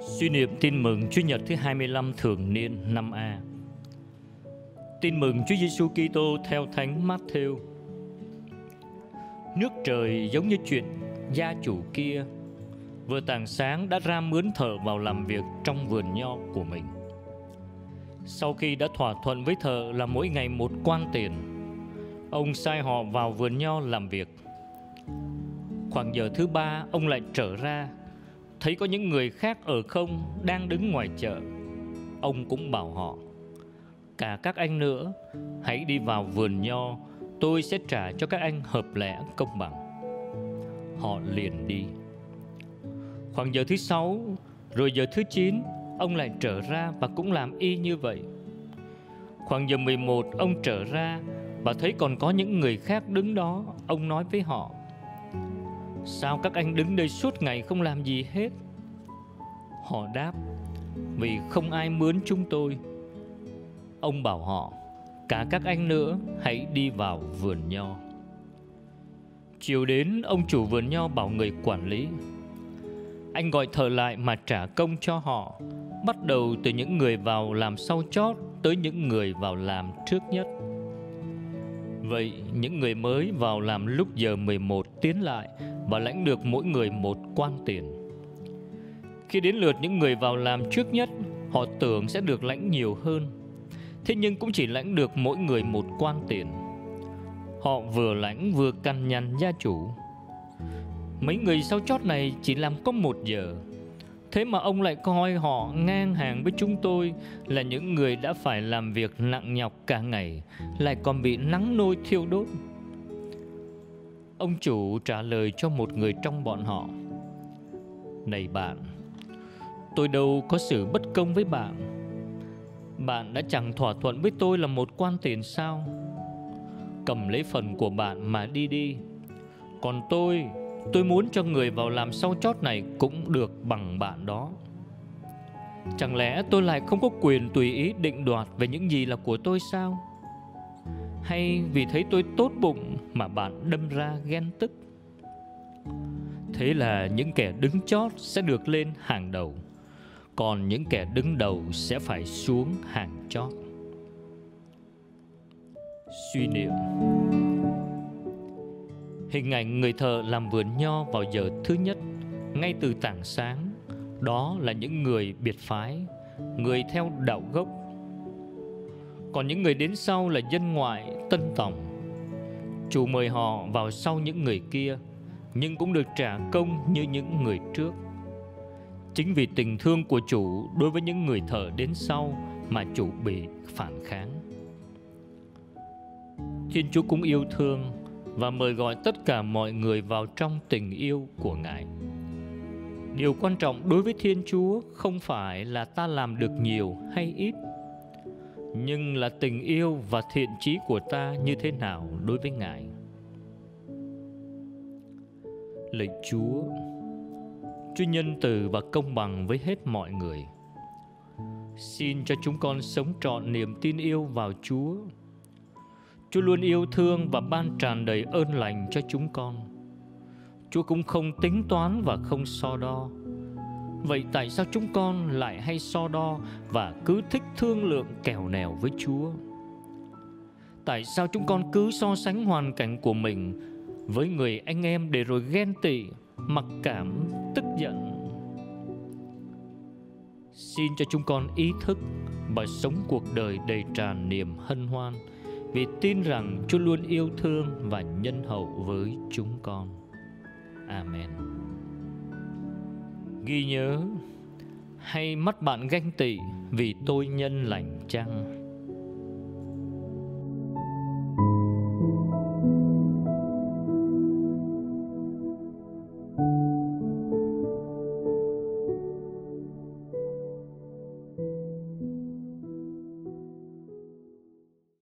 Suy niệm tin mừng Chúa Nhật thứ 25 thường niên năm A. Tin mừng Chúa Giêsu Kitô theo Thánh Matthew. Nước trời giống như chuyện gia chủ kia vừa tảng sáng đã ra mướn thợ vào làm việc trong vườn nho của mình. Sau khi đã thỏa thuận với thợ là mỗi ngày một quan tiền, ông sai họ vào vườn nho làm việc. Khoảng giờ thứ ba, ông lại trở ra. Thấy có những người khác ở không đang đứng ngoài chợ. Ông cũng bảo họ cả các anh nữa hãy đi vào vườn nho tôi sẽ trả cho các anh hợp lẽ công bằng. Họ liền đi. Khoảng giờ thứ sáu rồi giờ thứ chín ông lại trở ra và cũng làm y như vậy. Khoảng giờ 11 ông trở ra và thấy còn có những người khác đứng đó ông nói với họ Sao các anh đứng đây suốt ngày không làm gì hết? Họ đáp, Vì không ai mướn chúng tôi. Ông bảo họ, Cả các anh nữa hãy đi vào vườn nho. Chiều đến, ông chủ vườn nho bảo người quản lý, Anh gọi thợ lại mà trả công cho họ, Bắt đầu từ những người vào làm sau chót Tới những người vào làm trước nhất. Vậy những người mới vào làm lúc giờ 11 tiến lại và lãnh được mỗi người một quan tiền. Khi đến lượt những người vào làm trước nhất, họ tưởng sẽ được lãnh nhiều hơn. Thế nhưng cũng chỉ lãnh được mỗi người một quan tiền. Họ vừa lãnh vừa căn nhằn gia chủ. Mấy người sau chót này chỉ làm có một giờ. Thế mà ông lại coi họ ngang hàng với chúng tôi là những người đã phải làm việc nặng nhọc cả ngày, lại còn bị nắng nôi thiêu đốt. Ông chủ trả lời cho một người trong bọn họ. Này bạn, Tôi đâu có sự bất công với bạn. Bạn đã chẳng thỏa thuận với tôi là một quan tiền sao? Cầm lấy phần của bạn mà đi đi. Còn tôi Tôi muốn cho người vào làm sau chót này Cũng được bằng bạn đó. Chẳng lẽ tôi lại không có quyền tùy ý định đoạt Về những gì là của tôi sao? Hay vì thấy tôi tốt bụng mà bạn đâm ra ghen tức? Thế là những kẻ đứng chót sẽ được lên hàng đầu còn những kẻ đứng đầu sẽ phải xuống hàng chót. Suy niệm. Hình ảnh người thợ làm vườn nho vào giờ thứ nhất ngay từ tảng sáng đó là những người biệt phái người theo đạo gốc. Còn những người đến sau là dân ngoại, tân tòng. Chủ mời họ vào sau những người kia, Nhưng cũng được trả công như những người trước. Chính vì tình thương của chủ đối với những người thợ đến sau Mà chủ bị phản kháng. Thiên Chúa cũng yêu thương Và mời gọi tất cả mọi người vào trong tình yêu của Ngài. Điều quan trọng đối với Thiên Chúa không phải là ta làm được nhiều hay ít nhưng là tình yêu và thiện trí của ta như thế nào đối với ngài? Lạy chúa chúa nhân từ và công bằng với hết mọi người. Xin cho chúng con sống trọn niềm tin yêu vào chúa. Chúa luôn yêu thương và ban tràn đầy ơn lành cho chúng con. Chúa cũng không tính toán và không so đo. Vậy tại sao chúng con lại hay so đo và cứ thích thương lượng kèo nèo với Chúa? Tại sao chúng con cứ so sánh hoàn cảnh của mình với người anh em để rồi ghen tị, mặc cảm, tức giận? Xin cho chúng con ý thức và sống cuộc đời đầy tràn niềm hân hoan vì tin rằng Chúa luôn yêu thương và nhân hậu với chúng con. Amen ghi nhớ. Hay mắt bạn ganh tị vì tôi nhân lành chăng?